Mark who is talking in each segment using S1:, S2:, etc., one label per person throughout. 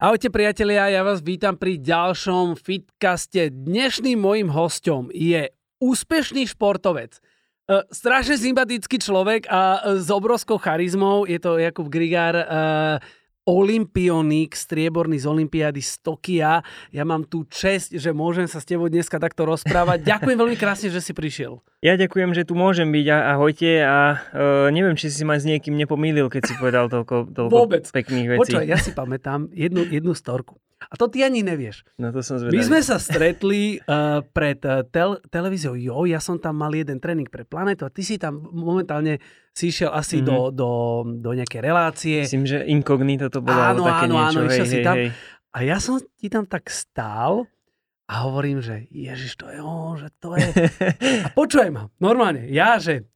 S1: Ahojte priatelia, ja vás vítam pri ďalšom Fitcaste. Dnešným mojim hostom je úspešný športovec. E, strašne sympatický človek a s obrovskou charizmou. Je to Jakub Grigár, e, olimpionik, strieborný z Olympiády z Tokia. Ja mám tú čest, že môžem sa s tebou dneska takto rozprávať. Ďakujem veľmi krásne, že si prišiel.
S2: Ja ďakujem, že tu môžem byť. Ahojte a uh, neviem, či si ma s niekým nepomýlil, keď si povedal toľko, toľko
S1: Vôbec.
S2: pekných vecí.
S1: Počúvaj, ja si pamätám jednu, jednu storku. A to ty ani nevieš.
S2: No to som zvedavý.
S1: My sme sa stretli uh, pred uh, tel- televíziou Jo, ja som tam mal jeden tréning pre Planetu a ty si tam momentálne si išiel asi mm-hmm. do, do, do nejakej relácie.
S2: Myslím, že inkognito to bolo
S1: áno,
S2: také
S1: áno,
S2: niečo.
S1: Áno,
S2: hej,
S1: si
S2: hej,
S1: tam.
S2: Hej.
S1: A ja som ti tam tak stál a hovorím, že Ježiš, to je on, že to je... A počuj ma, normálne, ja, že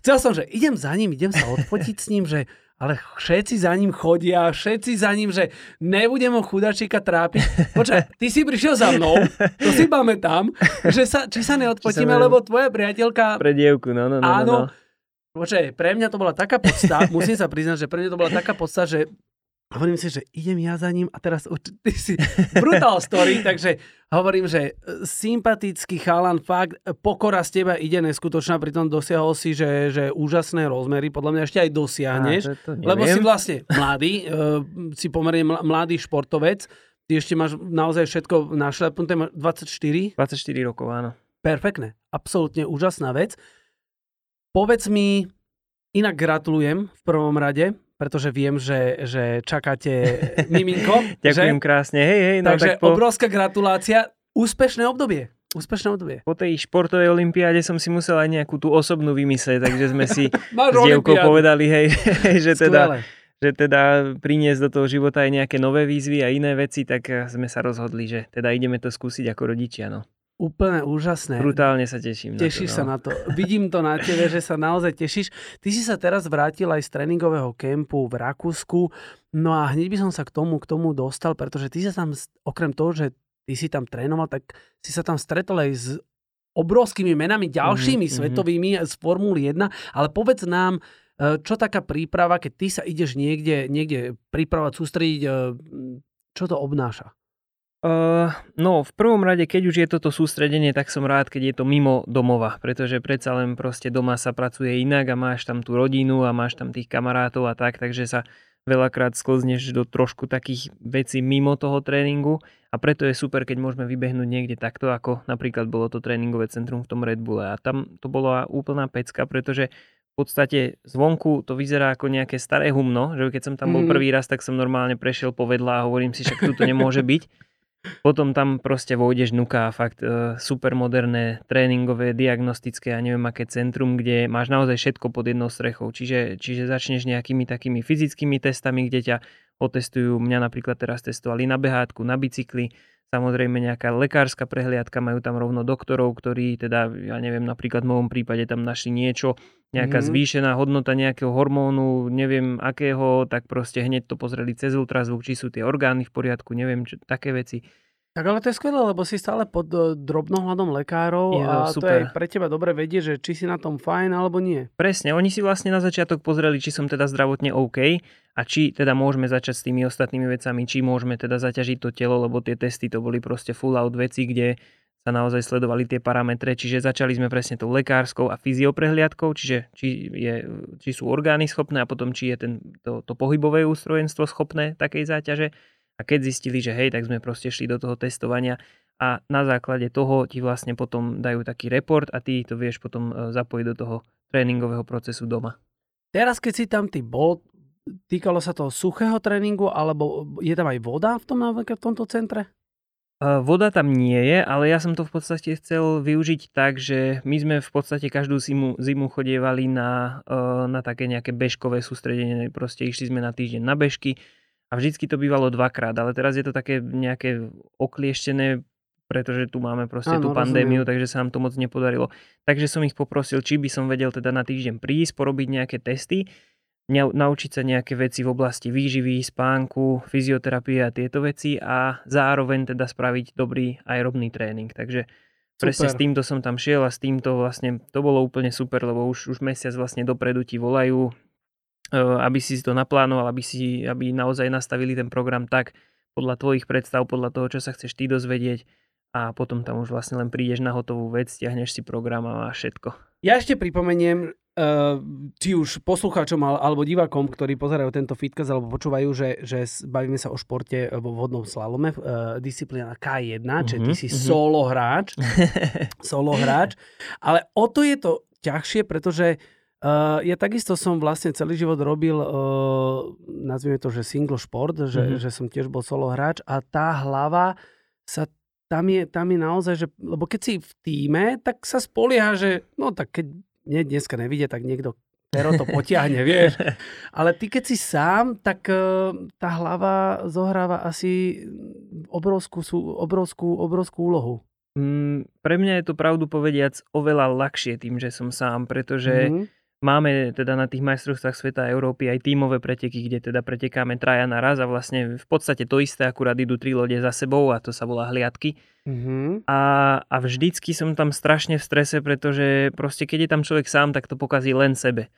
S1: chcel som, že idem za ním, idem sa odfotiť s ním, že ale všetci za ním chodia, všetci za ním, že nebudem ho chudačíka trápiť. Počkaj, ty si prišiel za mnou, to si pamätám, že sa, či sa či sa lebo tvoja priateľka...
S2: Pre dievku, no, no, no.
S1: Áno,
S2: no, no.
S1: Počkaj, pre mňa to bola taká podsta, musím sa priznať, že pre mňa to bola taká podsta, že hovorím si, že idem ja za ním a teraz ty si brutal story, takže hovorím, že e, sympatický chalan, fakt, pokora z teba ide neskutočná, pritom dosiahol si, že, že úžasné rozmery, podľa mňa ešte aj dosiahneš,
S2: Á, to, to
S1: lebo si vlastne mladý, uh, si pomerne mladý športovec, ty ešte máš naozaj všetko našlepnuté, 24?
S2: 24 rokov, áno.
S1: Perfektné, absolútne úžasná vec. Povedz mi, inak gratulujem v prvom rade, pretože viem, že, že čakáte miminko.
S2: Ďakujem
S1: že?
S2: krásne. Hej, hej, no,
S1: Takže
S2: tak po,
S1: obrovská gratulácia. Úspešné obdobie. Úspešné obdobie.
S2: po tej športovej olimpiáde som si musel aj nejakú tú osobnú vymyslieť, takže sme si s dievkou povedali, hej, že teda,
S1: Skvelé.
S2: že teda priniesť do toho života aj nejaké nové výzvy a iné veci, tak sme sa rozhodli, že teda ideme to skúsiť ako rodičia. No.
S1: Úplne úžasné.
S2: Brutálne sa teším.
S1: Tešíš
S2: na to,
S1: sa
S2: no.
S1: na to. Vidím to na tebe, že sa naozaj tešíš. Ty si sa teraz vrátil aj z tréningového kempu v Rakúsku. No a hneď by som sa k tomu, k tomu dostal, pretože ty sa tam, okrem toho, že ty si tam trénoval, tak si sa tam stretol aj s obrovskými menami, ďalšími
S2: Mhm, mhm.
S1: svetovými z Formuly 1. Ale povedz nám, e, čo taká príprava, keď ty sa ideš niekde, niekde pripravať, sústrediť, e, čo to obnáša?
S2: Uh, no, v prvom rade, keď už je toto sústredenie, tak som rád, keď je to mimo domova, pretože predsa len proste doma sa pracuje inak a máš tam tú rodinu a máš tam tých kamarátov a tak, takže sa veľakrát sklzneš do trošku takých vecí mimo toho tréningu a preto je super, keď môžeme vybehnúť niekde takto, ako napríklad bolo to tréningové centrum v tom Red Bulle a tam to bola úplná pecka, pretože v podstate zvonku to vyzerá ako nejaké staré humno, že keď som tam bol
S1: Mhm.
S2: prvý raz, tak som normálne prešiel po vedľa a hovorím si, však tu to nemôže byť. Potom tam proste vojdeš nuka fakt e, super moderné tréningové, diagnostické a neviem aké centrum, kde máš naozaj všetko pod jednou strechou. Čiže, čiže začneš nejakými takými fyzickými testami, kde ťa otestujú. Mňa napríklad teraz testovali na behátku, na bicykli, samozrejme nejaká lekárska prehliadka, majú tam rovno doktorov, ktorí teda, ja neviem, napríklad v mojom prípade tam našli niečo, nejaká
S1: Mhm.
S2: zvýšená hodnota nejakého hormónu, neviem akého, tak proste hneď to pozreli cez ultrazvuk, či sú tie orgány v poriadku, neviem, čo, také veci.
S1: Tak ale to je skvelé, lebo si stále pod e, drobnohľadom lekárov
S2: Je to
S1: a to
S2: super.
S1: je aj pre teba dobre vedieť, že či si na tom fajn alebo nie.
S2: Presne, oni si vlastne na začiatok pozreli, či som teda zdravotne OK a či teda môžeme začať s tými ostatnými vecami, či môžeme teda zaťažiť to telo, lebo tie testy to boli proste full out veci, kde sa naozaj sledovali tie parametre, čiže začali sme presne tou lekárskou a fyzioprehliadkou, čiže či, je, či sú orgány schopné a potom či je ten, to, to pohybové ústrojenstvo schopné takej záťaže. A keď zistili, že hej, tak sme proste šli do toho testovania a na základe toho ti vlastne potom dajú taký report a ty to vieš potom e, zapojiť do toho tréningového procesu doma.
S1: Teraz, keď si tam ty bol, týkalo sa toho suchého tréningu, alebo je tam aj voda v, tom, v tomto centre?
S2: Uh, Voda tam nie je, ale ja som to v podstate chcel využiť tak, že my sme v podstate každú zimu, zimu chodievali na, uh, na také nejaké bežkové sústredenie, proste išli sme na týždeň na bežky a vždycky to bývalo dvakrát, ale teraz je to také nejaké oklieštené, pretože tu máme proste
S1: Áno,
S2: tú pandémiu,
S1: rozumiem.
S2: takže sa nám to moc nepodarilo. Takže som ich poprosil, či by som vedel teda na týždeň prísť, porobiť nejaké testy, nau- naučiť sa nejaké veci v oblasti výživy, spánku, fyzioterapie a tieto veci a zároveň teda spraviť dobrý aerobný tréning. Takže presne
S1: Super.
S2: s týmto som tam šiel a s týmto vlastne to bolo úplne super, lebo už, už mesiac vlastne dopredu ti volajú aby si to naplánoval, aby, si, aby naozaj nastavili ten program tak podľa tvojich predstav, podľa toho, čo sa chceš ty dozvedieť a potom tam už vlastne len prídeš na hotovú vec, stiahneš si program a máš všetko.
S1: Ja ešte pripomeniem, uh, či už poslucháčom alebo divákom, ktorí pozerajú tento fitcast alebo počúvajú, že, že bavíme sa o športe vo vodnom slalome, uh, disciplína K1, mm-hmm, čiže ty si mm-hmm. solo hráč, solo hráč, ale o to je to ťažšie, pretože Uh, ja takisto som vlastne celý život robil, uh, nazvime to, že single šport, že, mm-hmm. že som tiež bol solo hráč a tá hlava sa tam je, tam je naozaj, že, lebo keď si v týme, tak sa spolieha, že no tak keď nie, dneska nevidie, tak niekto pero to potiahne, vieš. Ale ty keď si sám, tak uh, tá hlava zohráva asi obrovskú, obrovskú, obrovskú úlohu.
S2: Mm, pre mňa je to pravdu povediac oveľa ľahšie tým, že som sám, pretože mm-hmm Máme teda na tých majstrovstvách sveta a Európy aj tímové preteky, kde teda pretekáme traja na raz a vlastne v podstate to isté, akurát idú tri lode za sebou a to sa volá hliadky. Mm-hmm. A, a vždycky som tam strašne v strese, pretože proste keď je tam človek sám, tak to pokazí len sebe.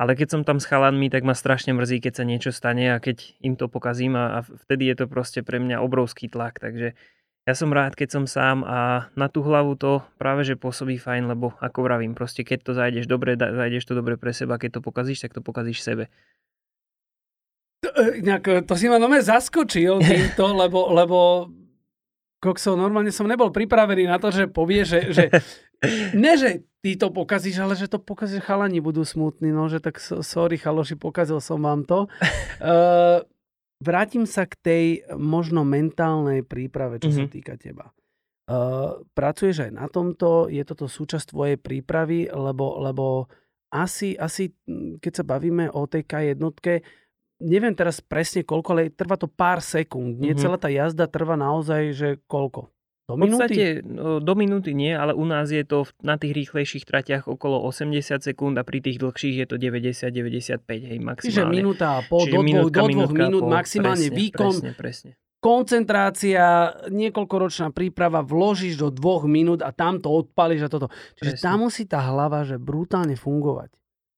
S2: Ale keď som tam s chalanmi, tak ma strašne mrzí, keď sa niečo stane a keď im to pokazím a, a vtedy je to proste pre mňa obrovský tlak. Takže ja som rád, keď som sám a na tú hlavu to práve že pôsobí fajn, lebo ako vravím, proste keď to zajdeš dobre, zajdeš to dobre pre seba, keď to pokazíš, tak to pokazíš sebe.
S1: To, e, nejak, to si ma nome zaskočil týmto, lebo, lebo koksov, normálne som nebol pripravený na to, že povie, že, že ne, že ty to pokazíš, ale že to pokazíš, chalani budú smutní, no, že tak sorry, chaloši, pokazil som vám to. Uh, vrátim sa k tej možno mentálnej príprave, čo mm-hmm. sa mhm. týka teba. Uh, pracuješ aj na tomto, je toto súčasť tvojej prípravy, lebo, lebo asi, asi, keď sa bavíme o tej K1, neviem teraz presne koľko, ale trvá to pár sekúnd. Nie mm-hmm. celá tá jazda trvá naozaj, že koľko?
S2: Do v podstate no, do minúty nie, ale u nás je to na tých rýchlejších tratiach okolo 80 sekúnd a pri tých dlhších je to 90-95 hej, maximálne.
S1: Čiže minúta a pol, Čiže do, minútka, do dvoch minút maximálne presne, výkon.
S2: Presne, presne.
S1: Koncentrácia, niekoľkoročná príprava, vložíš do dvoch minút a tam to odpališ a toto. Čiže presne. tam musí tá hlava že brutálne fungovať.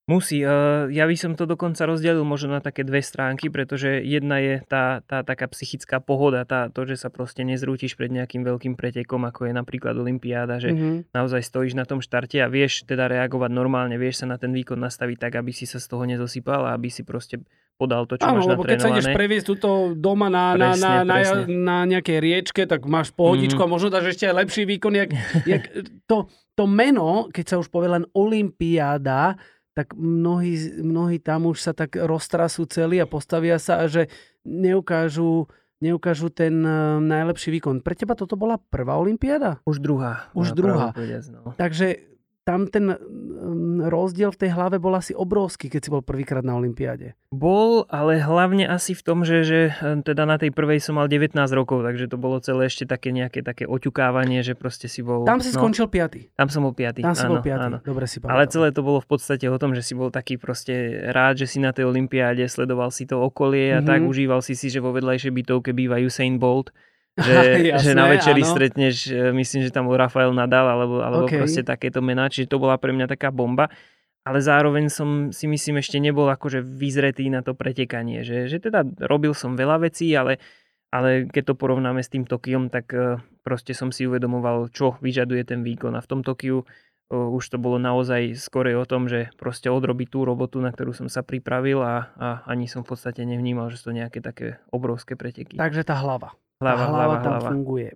S2: Musí. Ja by som to dokonca rozdelil možno na také dve stránky, pretože jedna je tá, tá taká psychická pohoda, tá, to, že sa proste nezrútiš pred nejakým veľkým pretekom, ako je napríklad Olympiáda, že mm-hmm. naozaj stojíš na tom štarte a vieš teda reagovať normálne, vieš sa na ten výkon nastaviť tak, aby si sa z toho nezosypal a aby si proste podal to, čo Áno, máš lebo
S1: keď sa ideš previesť túto doma na, presne, na, na, presne. na, na nejakej riečke, tak máš pohodičku mm. a možno dáš ešte aj lepší výkon. Jak, jak to, to meno, keď sa už povie len Olympiáda, tak mnohí, mnohí tam už sa tak roztrasú celí a postavia sa a že neukážu, neukážu ten uh, najlepší výkon. Pre teba toto bola prvá olimpiáda?
S2: Už druhá.
S1: Už druhá. no. Takže tam ten rozdiel v tej hlave bol asi obrovský, keď si bol prvýkrát na Olympiáde.
S2: Bol, ale hlavne asi v tom, že, že e, teda na tej prvej som mal 19 rokov, takže to bolo celé ešte také nejaké také oťukávanie, že proste si bol...
S1: Tam si no, skončil piaty.
S2: Tam som bol piaty.
S1: Tam si áno, bol piaty, áno. dobre si pamätal.
S2: Ale celé to bolo v podstate o tom, že si bol taký proste rád, že si na tej Olympiáde sledoval si to okolie a mm-hmm. tak užíval si si, že vo vedľajšej bytovke býva Usain Bolt že, Jasné, že na večeri áno. stretneš, e, myslím, že tam bol Rafael Nadal alebo, alebo okay. proste takéto mená, čiže to bola pre mňa taká bomba. Ale zároveň som si myslím ešte nebol akože vyzretý na to pretekanie, že, že teda robil som veľa vecí, ale, ale keď to porovnáme s tým Tokiom, tak e, proste som si uvedomoval, čo vyžaduje ten výkon. A v tom Tokiu uh, už to bolo naozaj skorej o tom, že proste odrobiť tú robotu, na ktorú som sa pripravil a, a ani som v podstate nevnímal, že sú to nejaké také obrovské preteky.
S1: Takže tá hlava.
S2: Hlava,
S1: hlava,
S2: hlava
S1: tam
S2: hlava.
S1: funguje.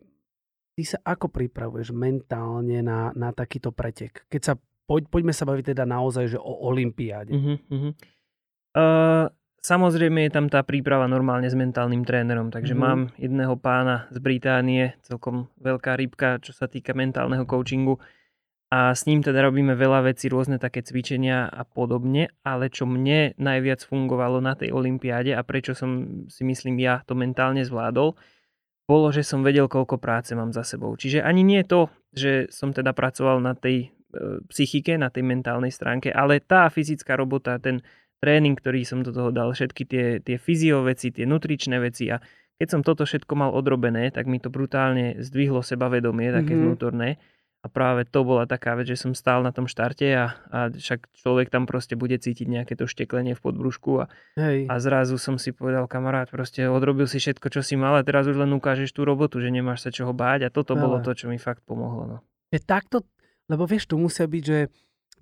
S1: Ty sa ako pripravuješ mentálne na, na takýto pretek? Keď sa, poď, poďme sa baviť teda naozaj že o Olympiáde.
S2: Uh-huh, uh-huh. Uh, samozrejme je tam tá príprava normálne s mentálnym trénerom, takže uh-huh. mám jedného pána z Británie, celkom veľká rybka, čo sa týka mentálneho coachingu a s ním teda robíme veľa vecí, rôzne také cvičenia a podobne, ale čo mne najviac fungovalo na tej olympiáde a prečo som si myslím ja to mentálne zvládol, bolo, že som vedel, koľko práce mám za sebou. Čiže ani nie to, že som teda pracoval na tej e, psychike, na tej mentálnej stránke, ale tá fyzická robota, ten tréning, ktorý som do toho dal, všetky tie, tie fyzio veci, tie nutričné veci a keď som toto všetko mal odrobené, tak mi to brutálne zdvihlo sebavedomie, také mm-hmm. vnútorné A práve to bola taká vec, že som stál na tom štarte a, a však človek tam proste bude cítiť nejaké to šteklenie v podbrúšku a,
S1: Hej.
S2: a zrazu som si povedal, kamarát, proste odrobil si všetko, čo si mal a teraz už len ukážeš tú robotu, že nemáš sa čoho báť a toto bolo
S1: Ale.
S2: to, čo mi fakt pomohlo. No.
S1: Je takto, lebo vieš, tu musia byť, že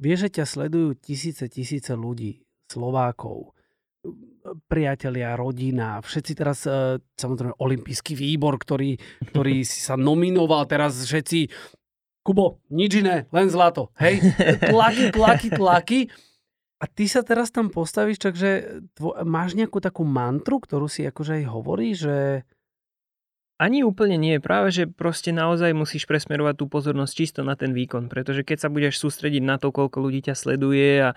S1: vieš, že ťa sledujú tisíce, tisíce ľudí, Slovákov, priatelia, rodina, všetci teraz, e, samozrejme, olimpijský výbor, ktorý, ktorý si sa nominoval, teraz všetci, Kubo, nič iné, len zlato, hej? Tlaky, tlaky, tlaky. A ty sa teraz tam postavíš, takže tvo, máš nejakú takú mantru, ktorú si akože aj hovorí, že
S2: Ani úplne nie, práve že proste naozaj musíš presmerovať tú pozornosť čisto na ten výkon, pretože keď sa budeš sústrediť na to, koľko ľudí ťa sleduje a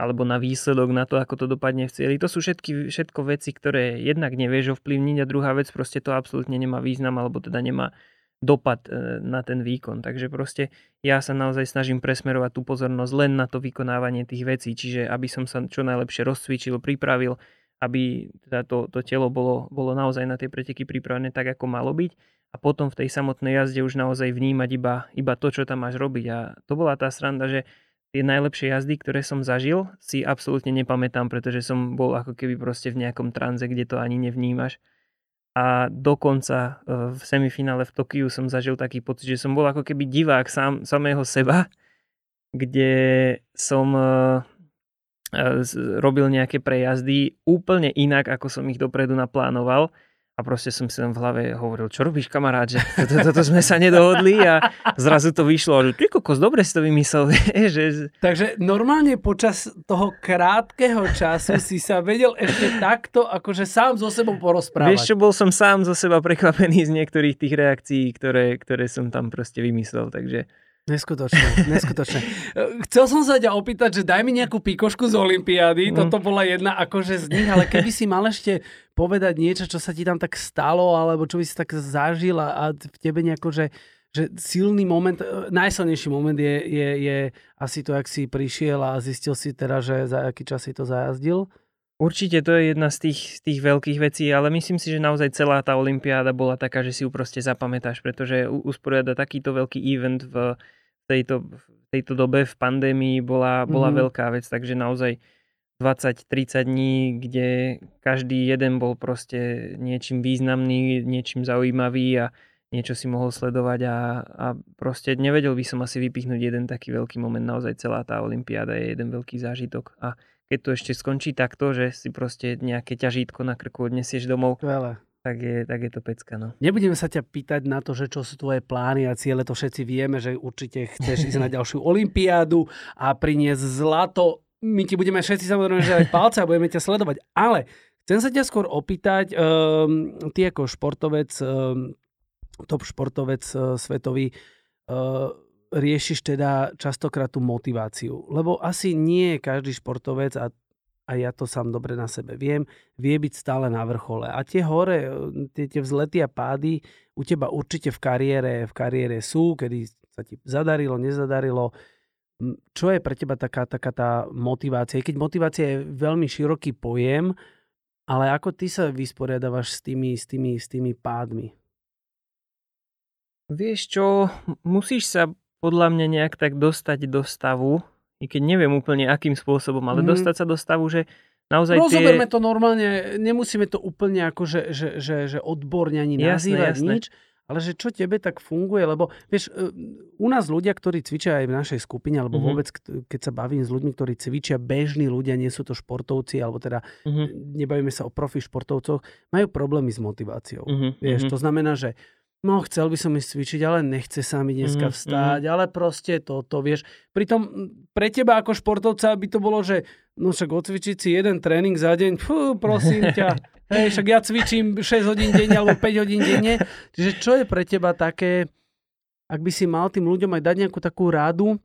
S2: alebo na výsledok, na to, ako to dopadne v cieli. To sú všetky, všetko veci, ktoré jednak nevieš ovplyvniť a druhá vec, proste to absolútne nemá význam alebo teda nemá dopad e, na ten výkon. Takže proste ja sa naozaj snažím presmerovať tú pozornosť len na to vykonávanie tých vecí, čiže aby som sa čo najlepšie rozcvičil, pripravil, aby teda to, to telo bolo, bolo naozaj na tie preteky pripravené tak, ako malo byť a potom v tej samotnej jazde už naozaj vnímať iba, iba to, čo tam máš robiť. A to bola tá sranda, že tie najlepšie jazdy, ktoré som zažil, si absolútne nepamätám, pretože som bol ako keby proste v nejakom tranze, kde to ani nevnímaš. A dokonca e, v semifinále v Tokiu som zažil taký pocit, že som bol ako keby divák sám, samého seba, kde som e, e, robil nejaké prejazdy úplne inak, ako som ich dopredu naplánoval. A proste som si len v hlave hovoril, čo robíš kamarát, že toto, toto sme sa nedohodli a zrazu to vyšlo, že ty kokos, dobre si to vymyslel, že
S1: Takže normálne počas toho krátkeho času si sa vedel ešte takto akože sám so sebou porozprávať.
S2: Vieš čo, bol som sám zo seba prekvapený z niektorých tých reakcií, ktoré, ktoré som tam proste vymyslel, takže
S1: Neskutočné, neskutočné. Chcel som sa ťa opýtať, že daj mi nejakú pikošku z Olympiády,
S2: Mm.
S1: toto bola jedna akože z nich, ale keby si mal ešte povedať niečo, čo sa ti tam tak stalo, alebo čo by si tak zažil a, a v tebe nejako, že, že silný moment, e, najsilnejší moment je, je, je asi to, jak si prišiel a zistil si teda, že za aký čas si to zajazdil.
S2: Určite to je jedna z tých, z tých veľkých vecí, ale myslím si, že naozaj celá tá olympiáda bola taká, že si ju proste zapamätáš, pretože u- usporiadať takýto veľký event v tejto, v tejto dobe v pandémii bola, bola
S1: Mhm.
S2: veľká vec, takže naozaj 20-30 dní, kde každý jeden bol proste niečím významný, niečím zaujímavý a niečo si mohol sledovať a, a proste nevedel by som asi vypichnúť jeden taký veľký moment. Naozaj celá tá olympiáda je jeden veľký zážitok a keď to ešte skončí takto, že si proste nejaké ťažítko na krku odnesieš domov,
S1: Skvelé.
S2: tak je, tak je to pecka. No.
S1: Nebudeme sa ťa pýtať na to, že čo sú tvoje plány a ciele, to všetci vieme, že určite chceš ísť na ďalšiu olympiádu a priniesť zlato. My ti budeme všetci samozrejme želať palce a budeme ťa sledovať. Ale chcem sa ťa skôr opýtať, um, ty ako športovec, um, top športovec uh, svetový, uh, riešiš teda častokrát tú motiváciu. Lebo asi nie každý športovec a a ja to sám dobre na sebe viem, vie byť stále na vrchole. A tie hore, e, tie, tie vzlety a pády u teba určite v kariére, v kariére sú, kedy sa ti zadarilo, nezadarilo. Čo je pre teba taká, taká tá motivácia? Keď motivácia je veľmi široký pojem, ale ako ty sa vysporiadavaš s tými, s tými, s tými pádmi?
S2: Vieš čo, musíš sa podľa mňa nejak tak dostať do stavu, i keď neviem úplne akým spôsobom, ale
S1: Mhm.
S2: dostať sa do stavu, že naozaj
S1: Rozoberme
S2: tie...
S1: to normálne, nemusíme to úplne ako, že, že, že, že odborne ani nazývať
S2: jasné.
S1: nič, ale že čo tebe tak funguje, lebo vieš, e, u nás ľudia, ktorí cvičia aj v našej skupine, alebo
S2: Mhm.
S1: vôbec, keď sa bavím s ľuďmi, ktorí cvičia, bežní ľudia, nie sú to športovci, alebo teda
S2: Mhm,
S1: nebavíme sa o profi športovcoch, majú problémy s motiváciou.
S2: mhm,
S1: Vieš,
S2: mhm.
S1: to znamená, že no chcel by som ísť cvičiť, ale nechce sa mi dneska
S2: Mhm,
S1: vstať, ale proste toto, vieš. Pritom pre teba ako športovca by to bolo, že no však odcvičiť si jeden tréning za deň, fú, prosím ťa, hej, však ja cvičím 6 hodín denne alebo 5 hodín denne. Čiže čo je pre teba také, ak by si mal tým ľuďom aj dať nejakú takú rádu,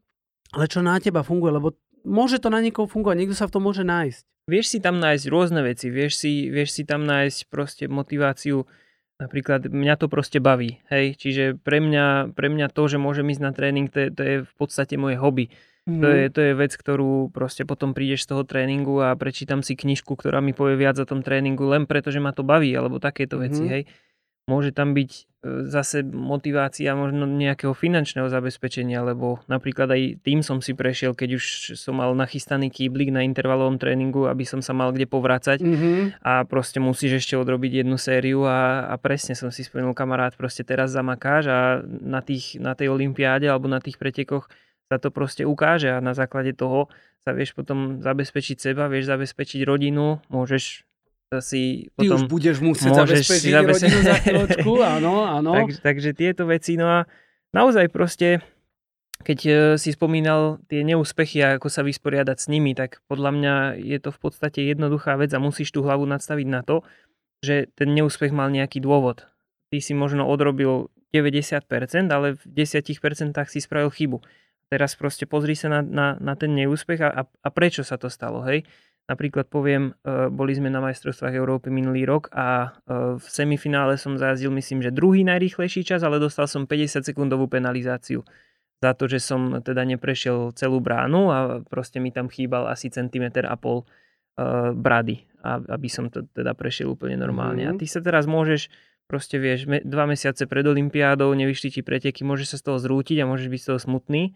S1: ale čo na teba funguje, lebo môže to na niekoho fungovať, niekto sa v tom môže nájsť.
S2: Vieš si tam nájsť rôzne veci, vieš si, vieš si tam nájsť proste motiváciu, napríklad mňa to proste baví, hej, čiže pre mňa, pre mňa to, že môžem ísť na tréning, to je, to je v podstate moje hobby.
S1: Mhm.
S2: To je, to je vec, ktorú proste potom prídeš z toho tréningu a prečítam si knižku, ktorá mi povie viac o tom tréningu len preto, že ma to baví, alebo takéto veci,
S1: Mhm.
S2: hej. Môže tam byť e, zase motivácia možno nejakého finančného zabezpečenia, lebo napríklad aj tým som si prešiel, keď už som mal nachystaný kýblik na intervalovom tréningu, aby som sa mal kde povrácať
S1: Mm-hmm.
S2: a proste musíš ešte odrobiť jednu sériu a, a presne som si spomenul kamarát, proste teraz zamakáš a na, tých, na tej olympiáde alebo na tých pretekoch sa to proste ukáže a na základe toho sa vieš potom zabezpečiť seba, vieš zabezpečiť rodinu, môžeš si
S1: Ty
S2: potom...
S1: už budeš musieť zabezpečiť
S2: si zabezpe-
S1: rodinu za chvíľočku, áno, áno.
S2: Takže, takže tieto veci, no a naozaj proste, keď e, si spomínal tie neúspechy a ako sa vysporiadať s nimi, tak podľa mňa je to v podstate jednoduchá vec a musíš tú hlavu nadstaviť na to, že ten neúspech mal nejaký dôvod. Ty si možno odrobil 90%, ale v 10% si spravil chybu. Teraz proste pozri sa na, na, na ten neúspech a, a prečo sa to stalo, hej? Napríklad poviem, e, boli sme na majstrovstvách Európy minulý rok a e, v semifinále som zajazdil myslím, že druhý najrýchlejší čas, ale dostal som 50 sekundovú penalizáciu za to, že som teda neprešiel celú bránu a proste mi tam chýbal asi centimeter a pol e, brady, aby som to teda prešiel úplne normálne.
S1: Mhm.
S2: A ty sa teraz môžeš proste vieš, dva mesiace pred olympiádou, nevyšli ti preteky, môžeš sa z toho zrútiť a môžeš byť z toho smutný,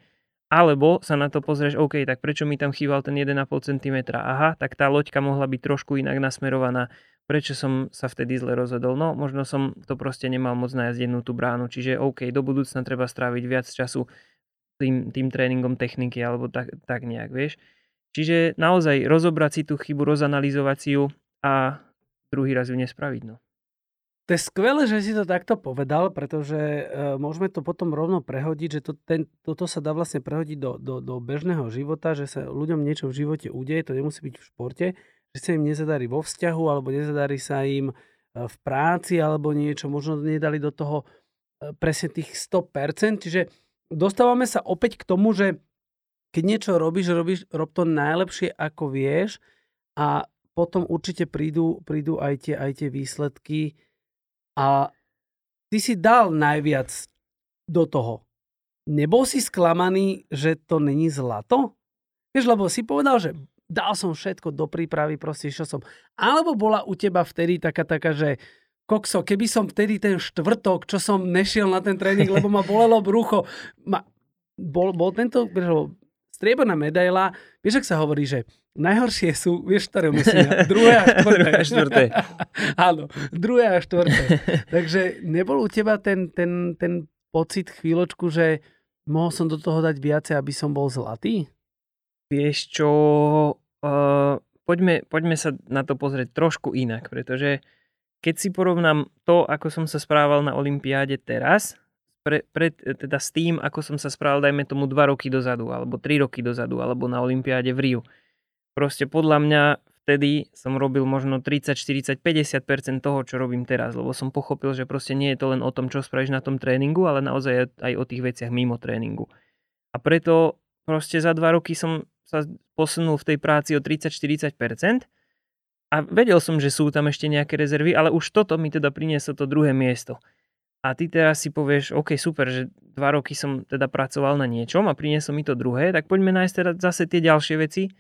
S2: alebo sa na to pozrieš, OK, tak prečo mi tam chýbal ten 1,5 cm? Aha, tak tá loďka mohla byť trošku inak nasmerovaná. Prečo som sa vtedy zle rozhodol? No, možno som to proste nemal moc najazdenú tú bránu. Čiže OK, do budúcna treba stráviť viac času tým, tým tréningom techniky alebo tak, tak nejak, vieš. Čiže naozaj rozobrať si tú chybu, rozanalizovať si ju a druhý raz ju nespraviť. No.
S1: To je skvelé, že si to takto povedal, pretože uh, môžeme to potom rovno prehodiť, že to, ten, toto sa dá vlastne prehodiť do, do, do bežného života, že sa ľuďom niečo v živote udeje, to nemusí byť v športe, že sa im nezadarí vo vzťahu, alebo nezadarí sa im uh, v práci, alebo niečo, možno nedali do toho uh, presne tých 100%, čiže dostávame sa opäť k tomu, že keď niečo robíš, robíš, rob to najlepšie, ako vieš a potom určite prídu, prídu aj, tie, aj tie výsledky, a ty si dal najviac do toho. Nebol si sklamaný, že to není zlato? Vieš, lebo si povedal, že dal som všetko do prípravy, proste išiel som. Alebo bola u teba vtedy taká, taká, že kokso, keby som vtedy ten štvrtok, čo som nešiel na ten tréning, lebo ma bolelo brucho, ma, bol, bol tento, strieborná medaila, vieš, ak sa hovorí, že najhoršie sú, vieš, ktoré myslím, druhé a štvrté.
S2: druhé a štvrté.
S1: Áno, druhé a štvrté. Takže nebol u teba ten, ten, ten pocit chvíľočku, že mohol som do toho dať viacej, aby som bol zlatý?
S2: Vieš čo, uh, poďme, poďme sa na to pozrieť trošku inak, pretože keď si porovnám to, ako som sa správal na Olympiáde teraz, pre, pred, teda s tým, ako som sa správal, dajme tomu 2 roky dozadu, alebo 3 roky dozadu, alebo na Olympiáde v Riu. Proste podľa mňa vtedy som robil možno 30, 40, 50% toho, čo robím teraz, lebo som pochopil, že proste nie je to len o tom, čo spravíš na tom tréningu, ale naozaj aj o tých veciach mimo tréningu. A preto proste za 2 roky som sa posunul v tej práci o 30-40% a vedel som, že sú tam ešte nejaké rezervy, ale už toto mi teda prinieslo to druhé miesto a ty teraz si povieš, OK, super, že dva roky som teda pracoval na niečom a priniesol mi to druhé, tak poďme nájsť teda zase tie ďalšie veci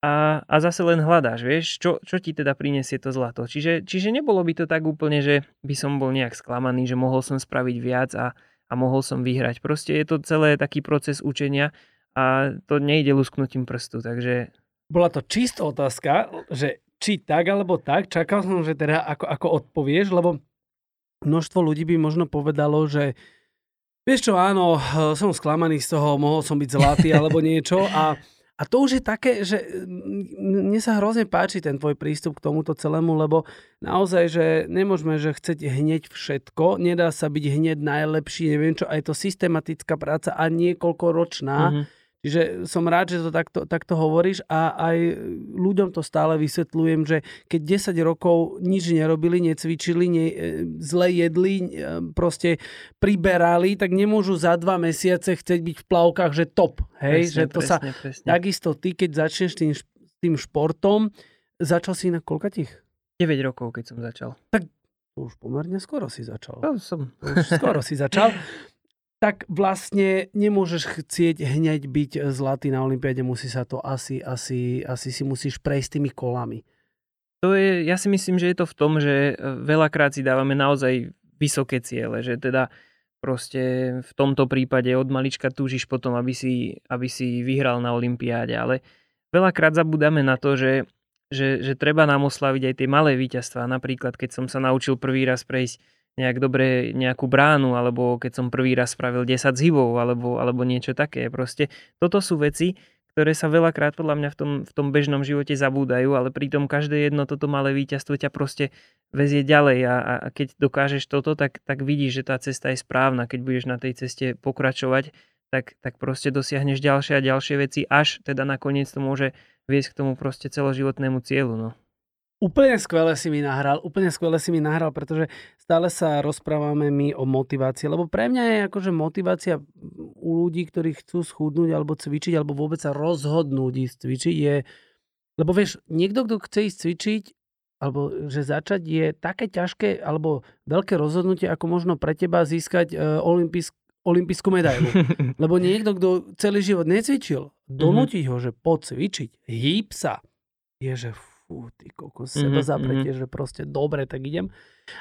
S2: a, a zase len hľadáš, vieš, čo, čo ti teda prinesie to zlato. Čiže, čiže nebolo by to tak úplne, že by som bol nejak sklamaný, že mohol som spraviť viac a, a mohol som vyhrať. Proste je to celé taký proces učenia a to nejde lusknutím prstu, takže...
S1: Bola to čisto otázka, že či tak alebo tak, čakal som, že teda ako, ako odpovieš, lebo množstvo ľudí by možno povedalo, že vieš čo, áno, som sklamaný z toho, mohol som byť zlatý alebo niečo. A, a to už je také, že mne sa hrozne páči ten tvoj prístup k tomuto celému, lebo naozaj, že nemôžeme, že chceť hneď všetko, nedá sa byť hneď najlepší, neviem čo, aj to systematická práca a niekoľkoročná, mm-hmm Čiže som rád, že to takto, takto hovoríš a aj ľuďom to stále vysvetľujem, že keď 10 rokov nič nerobili, necvičili, ne, e, zle jedli, e, proste priberali, tak nemôžu za dva mesiace chcieť byť v plavkách, že top. Hej?
S2: Presne,
S1: že to
S2: presne,
S1: sa,
S2: presne.
S1: Takisto ty, keď začneš tým, tým športom, začal si na koľka tých?
S2: 9 rokov, keď som začal.
S1: Tak už pomerne skoro si začal.
S2: To som.
S1: Už skoro si začal. tak vlastne nemôžeš chcieť hneď byť zlatý na Olympiade, musí sa to asi, asi, asi si musíš prejsť tými kolami.
S2: To je, ja si myslím, že je to v tom, že e, veľakrát si dávame naozaj vysoké ciele, že teda proste v tomto prípade od malička túžiš potom, aby si, aby si vyhral na Olympiáde, ale veľakrát zabudáme na to, že, že, že treba nám oslaviť aj tie malé víťazstvá. Napríklad, keď som sa naučil prvý raz prejsť nejak dobre nejakú bránu, alebo keď som prvý raz spravil 10 zhybov, alebo, alebo niečo také. Proste toto sú veci, ktoré sa veľakrát podľa mňa v tom, v tom bežnom živote zabúdajú, ale pritom každé jedno toto malé víťazstvo ťa proste vezie ďalej a, a keď dokážeš toto, tak, tak vidíš, že tá cesta je správna. Keď budeš na tej ceste pokračovať, tak, tak proste dosiahneš ďalšie a ďalšie veci, až teda nakoniec to môže viesť k tomu proste celoživotnému cieľu. No.
S1: Úplne skvelé si mi nahral, úplne skvelé si mi nahral, pretože stále sa rozprávame my o motivácii, lebo pre mňa je akože motivácia u ľudí, ktorí chcú schudnúť alebo cvičiť, alebo vôbec sa rozhodnúť ísť cvičiť je, lebo vieš, niekto, kto chce ísť cvičiť, alebo že začať je také ťažké alebo veľké rozhodnutie, ako možno pre teba získať uh, olympijsk, olympijskú medailu. Lebo niekto, kto celý život necvičil, donútiť ho, že poď cvičiť, hýb sa, je, že fú, ty kokos, mm-hmm, seba zapretie, mm-hmm. že proste dobre, tak idem.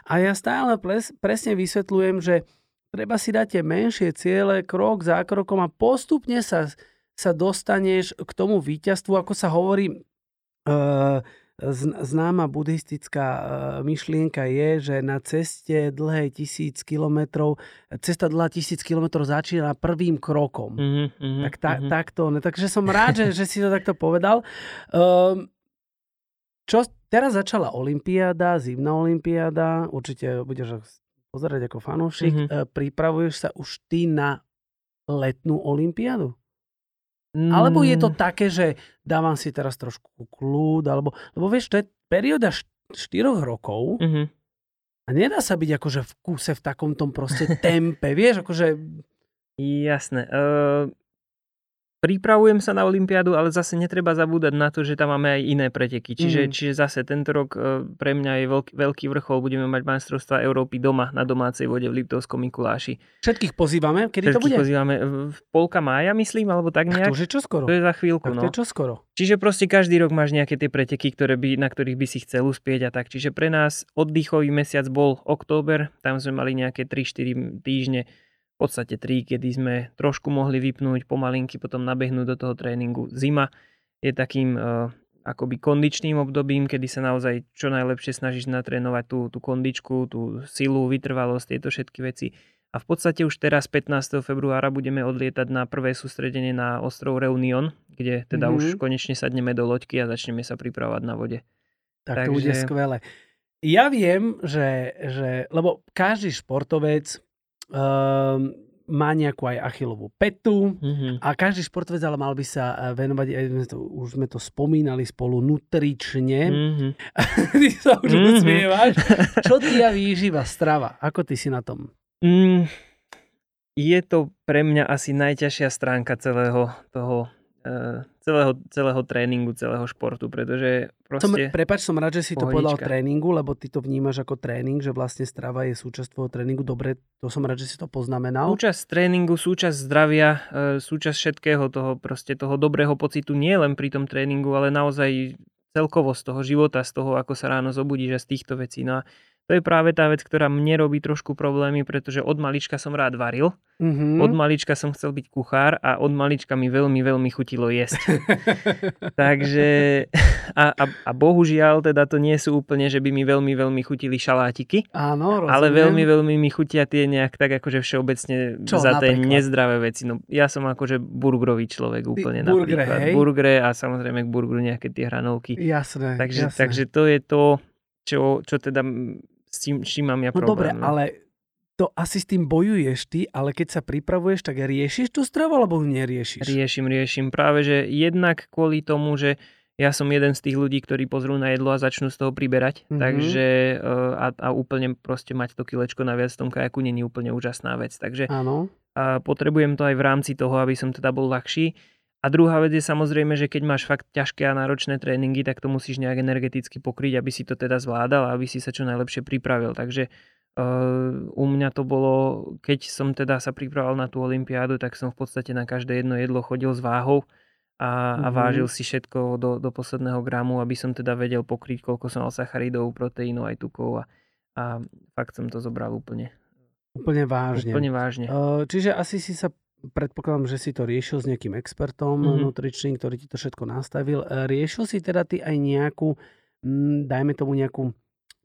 S1: A ja stále ples, presne vysvetľujem, že treba si dať tie menšie ciele krok za krokom a postupne sa, sa dostaneš k tomu víťazstvu, ako sa hovorí, uh, známa buddhistická uh, myšlienka je, že na ceste dlhej tisíc kilometrov, cesta dlhá tisíc kilometrov začína prvým krokom. Mm-hmm, tak ta, mm-hmm. takto, takže som rád, že, že si to takto povedal. Uh, čo, teraz začala Olympiáda, zimná Olympiáda, určite budeš pozerať ako fanúšik. Mm-hmm. Pripravuješ sa už ty na letnú Olympiádu? Mm. Alebo je to také, že dávam si teraz trošku kľud, alebo, lebo vieš, to je perióda 4 rokov mm-hmm. a nedá sa byť akože v kuse v takom tom proste tempe, vieš, akože...
S2: Jasné. Uh, pripravujem sa na Olympiádu, ale zase netreba zabúdať na to, že tam máme aj iné preteky. Čiže, mm. čiže zase tento rok e, pre mňa je veľký, veľký vrchol. Budeme mať majstrovstva Európy doma na domácej vode v Liptovskom Mikuláši.
S1: Všetkých pozývame? Kedy
S2: Všetkých
S1: to bude?
S2: pozývame v polka mája, myslím, alebo tak nejak.
S1: A to je čo skoro?
S2: To je za chvíľku.
S1: Tak
S2: no.
S1: to je čo skoro.
S2: Čiže proste každý rok máš nejaké tie preteky, ktoré by, na ktorých by si chcel uspieť a tak. Čiže pre nás oddychový mesiac bol október, tam sme mali nejaké 3-4 týždne v podstate 3, kedy sme trošku mohli vypnúť pomalinky, potom nabehnúť do toho tréningu. Zima je takým uh, akoby kondičným obdobím, kedy sa naozaj čo najlepšie snažíš natrénovať tú, tú kondičku, tú silu, vytrvalosť, tieto všetky veci. A v podstate už teraz 15. februára budeme odlietať na prvé sústredenie na ostrov Reunion, kde teda mm-hmm. už konečne sadneme do loďky a začneme sa pripravovať na vode.
S1: Tak Takže... to bude skvelé. Ja viem, že, že lebo každý športovec má nejakú aj achilovú petu mm-hmm. a každý športovec ale mal by sa eh, venovať, aj to, už sme to spomínali spolu, nutrične. Mm-hmm. ty sa už mm-hmm. usmievaš. Čo ty a výživa, strava? Ako ty si na tom? Mm,
S2: je to pre mňa asi najťažšia stránka celého toho Eh, celého, celého tréningu, celého športu, pretože proste...
S1: Som, prepač, som rád, že si pohodička. to povedal tréningu, lebo ty to vnímaš ako tréning, že vlastne strava je súčasť tvojho tréningu. Dobre, to som rád, že si to poznamenal.
S2: Súčasť tréningu, súčasť zdravia, eh, súčasť všetkého toho, proste toho dobrého pocitu, nie len pri tom tréningu, ale naozaj celkovo z toho života, z toho, ako sa ráno zobudíš a z týchto vecí. No a to je práve tá vec, ktorá mne robí trošku problémy, pretože od malička som rád varil, mm-hmm. od malička som chcel byť kuchár a od malička mi veľmi, veľmi chutilo jesť. Takže a, a, a bohužiaľ teda to nie sú úplne, že by mi veľmi, veľmi chutili šalátiky.
S1: Áno, rozumiem.
S2: Ale veľmi, veľmi mi chutia tie nejak tak akože všeobecne Čo, za tie nezdravé veci. No, ja som akože burgerový človek úplne Ty, burgere, napríklad. Hej? Burgere a samozrejme k burgeru nejaké tie hranolky.
S1: Jasné,
S2: takže,
S1: jasné.
S2: takže to je to, čo, čo teda s tým, s čím mám ja
S1: no
S2: problém.
S1: dobre, no. ale to asi s tým bojuješ ty, ale keď sa pripravuješ, tak riešiš tú stravu, alebo neriešiš?
S2: Riešim, riešim. Práve, že jednak kvôli tomu, že ja som jeden z tých ľudí, ktorí pozrú na jedlo a začnú z toho priberať. Mm-hmm. Takže eh, a, a úplne proste mať to kilečko naviac v tom kajaku není úplne úžasná vec. Takže
S1: Áno.
S2: A potrebujem to aj v rámci toho, aby som teda bol ľahší. A druhá vec je samozrejme, že keď máš fakt ťažké a náročné tréningy, tak to musíš nejak energeticky pokryť, aby si to teda zvládal a aby si sa čo najlepšie pripravil. Takže uh, u mňa to bolo, keď som teda sa pripravoval na tú olympiádu, tak som v podstate na každé jedno jedlo chodil s váhou a, mm-hmm. a mhm. vážil si všetko do, do posledného gramu, aby som teda vedel pokryť, koľko som mal sacharidov, proteínov aj tukov a, a a fakt som to zobral úplne,
S1: Úplne vážne.
S2: úplne vážne.
S1: Uh, Čiže asi si sa, predpokladám, že si to riešil s nejakým expertom
S2: Mhm.
S1: nutričným, ktorý ti to všetko nastavil. Uh, Riešil si teda ty aj nejakú, mm, dajme tomu nejakú,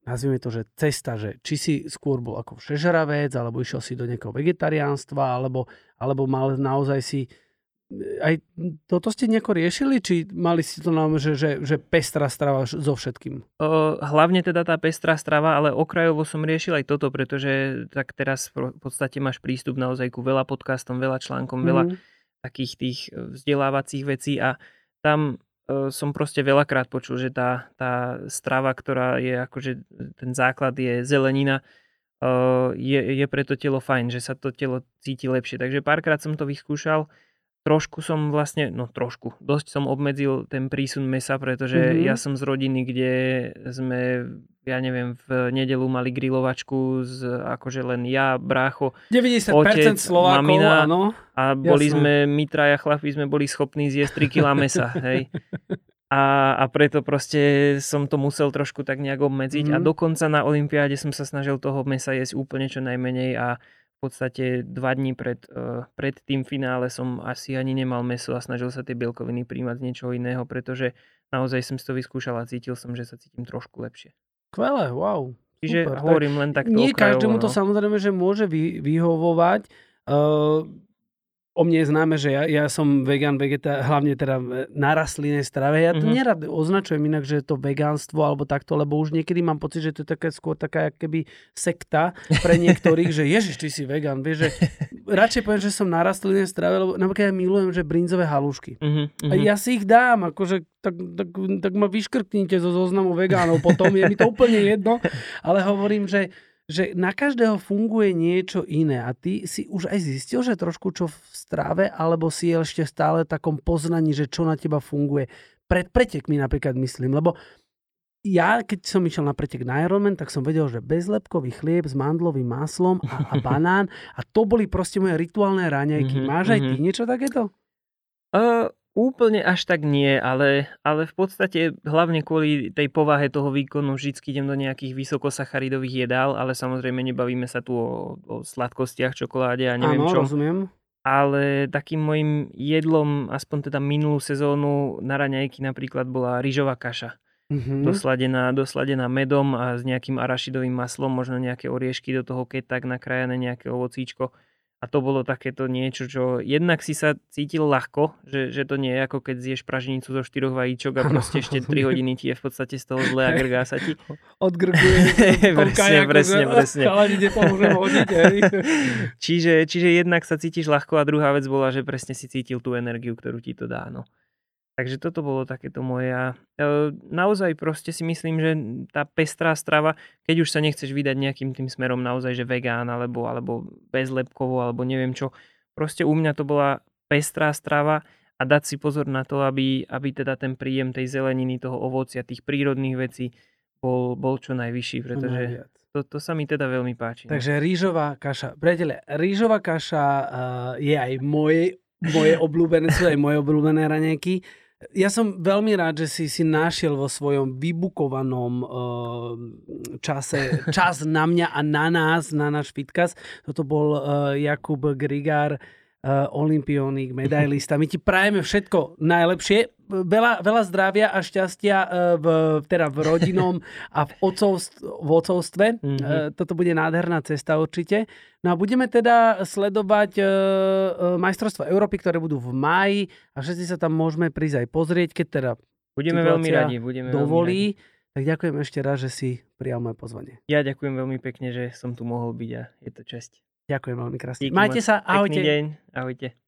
S1: nazvime to, že cesta, že či si skôr bol ako všežravec, alebo išiel si do nejakého vegetariánstva, alebo, alebo mal naozaj si aj toto ste nejako riešili, či mali si to nám, že, že, že pestrá strava so všetkým?
S2: O, hlavne teda tá pestrá strava, ale okrajovo som riešil aj toto, pretože tak teraz v podstate máš prístup naozaj ku veľa podcastom, veľa článkom, veľa
S1: Mhm.
S2: takých tých e, vzdelávacích vecí a tam e, som proste veľakrát počul, že tá, tá strava, ktorá je akože ten základ je zelenina, e, je, je pre to telo fajn, že sa to telo cíti lepšie. Takže párkrát som to vyskúšal. Trošku som vlastne, no trošku, dosť som obmedzil ten prísun mesa, pretože
S1: Mhm.
S2: ja som z rodiny, kde sme, ja neviem, v nedelu mali grilovačku z akože len ja, brácho
S1: 90%
S2: Otec,
S1: Slovákov,
S2: mamina.
S1: áno.
S2: a boli
S1: Jasné.
S2: sme, my traja chlapi sme boli schopní zjesť 3 kg mesa, hej. A, a preto proste som to musel trošku tak nejak obmedziť a
S1: Mhm.
S2: dokonca na olympiáde som sa snažil toho mesa jesť úplne čo najmenej a podstate dva dní pred, uh, pred tým finále som asi ani nemal meso a snažil sa tie bielkoviny príjmať z niečoho iného, pretože naozaj som si to vyskúšal a cítil som, že sa cítim trošku lepšie.
S1: Skvelé, wow.
S2: Čiže
S1: Super,
S2: hovorím len takto
S1: Nie
S2: okrajovo,
S1: každému to
S2: no.
S1: samozrejme, že môže vy, vyhovovať. Uh, o mne je známe, že ja, ja som vegan, vegeta, hlavne teda na rastlinnej strave. Ja to
S2: Mhm.
S1: nerad označujem inak, že je to vegánstvo alebo takto, lebo už niekedy mám pocit, že to je také skôr taká keby sekta pre niektorých, že ježiš, ty si vegan. Vieš, že radšej poviem, že som na rastlinnej strave, lebo napríklad ja milujem, že brinzové halušky.
S2: Mhm,
S1: A
S2: mhm.
S1: ja si ich dám, akože tak, tak, tak ma vyškrtnite zo zoznamu vegánov potom, je mi to úplne jedno, ale hovorím, že, že na každého funguje niečo iné a ty si už aj zistil, že trošku čo v strave, alebo si je ešte stále v takom poznaní, že čo na teba funguje. Pred pretekmi napríklad myslím, lebo ja, keď som išiel na pretek na Ironman, tak som vedel, že bezlepkový chlieb s mandlovým maslom a, a banán a to boli proste moje rituálne raňajky.
S2: Mhm,
S1: Máš aj ty
S2: mhm.
S1: niečo takéto?
S2: Uh, úplne až tak nie, ale, ale v podstate hlavne kvôli tej povahe toho výkonu vždycky idem do nejakých vysokosacharidových jedál, ale samozrejme nebavíme sa tu o, o sladkostiach, čokoláde a neviem
S1: Áno,
S2: čo.
S1: rozumiem.
S2: Ale takým môjim jedlom, aspoň teda minulú sezónu na raňajky napríklad bola rýžová kaša.
S1: Mhm.
S2: Dosladená, dosladená medom a s nejakým arašidovým maslom, možno nejaké oriešky do toho, keď tak nakrájané nejaké ovocíčko. A to bolo takéto niečo, čo jednak si sa cítil ľahko, že, že to nie je ako keď zješ praženicu zo štyroch vajíčok a proste ešte 3
S1: rozumiem.
S2: hodiny ti je v podstate z toho zle a grgá sa ti.
S1: Odgrguje
S2: Presne, presne,
S1: že,
S2: presne.
S1: Ale hodiť.
S2: Čiže, čiže jednak sa cítiš ľahko a druhá vec bola, že presne si cítil tú energiu, ktorú ti to dá. No. Takže toto bolo takéto moje. E, naozaj proste si myslím, že tá pestrá strava, keď už sa nechceš vydať nejakým tým smerom naozaj, že vegán alebo, alebo bezlepkovo alebo neviem čo, proste u mňa to bola pestrá strava a dať si pozor na to, aby, aby teda ten príjem tej zeleniny, toho ovocia, tých prírodných vecí bol, bol čo najvyšší, pretože to, to sa mi teda veľmi páči. no.
S1: Takže rýžová kaša. Priatelia, rýžová kaša uh, je aj moje, moje obľúbené, sú aj moje obľúbené raňajky. Ja som veľmi rád, že si si našiel vo svojom vybukovanom uh, čase čas na mňa a na nás, na náš Fitcast. Toto bol uh, Jakub Grigár, olimpionik, medailista. My ti prajeme všetko najlepšie. Veľa, veľa zdravia a šťastia uh, v, teda v rodinom a v, ocovst, v ocovstve.
S2: Mhm.
S1: Uh, toto bude nádherná cesta určite. No a budeme teda sledovať majstrovstva Európy, ktoré budú v máji a všetci sa tam môžeme prísť aj pozrieť, keď teda
S2: Budeme veľmi radi. Budeme veľmi radi.
S1: dovolí. Tak ďakujem ešte raz, že si prijal moje pozvanie.
S2: Ja ďakujem veľmi pekne, že som tu mohol byť a je to čest.
S1: Ďakujem veľmi krásne.
S2: Díky
S1: Majte sa, ahojte.
S2: Pekný deň. Ahojte.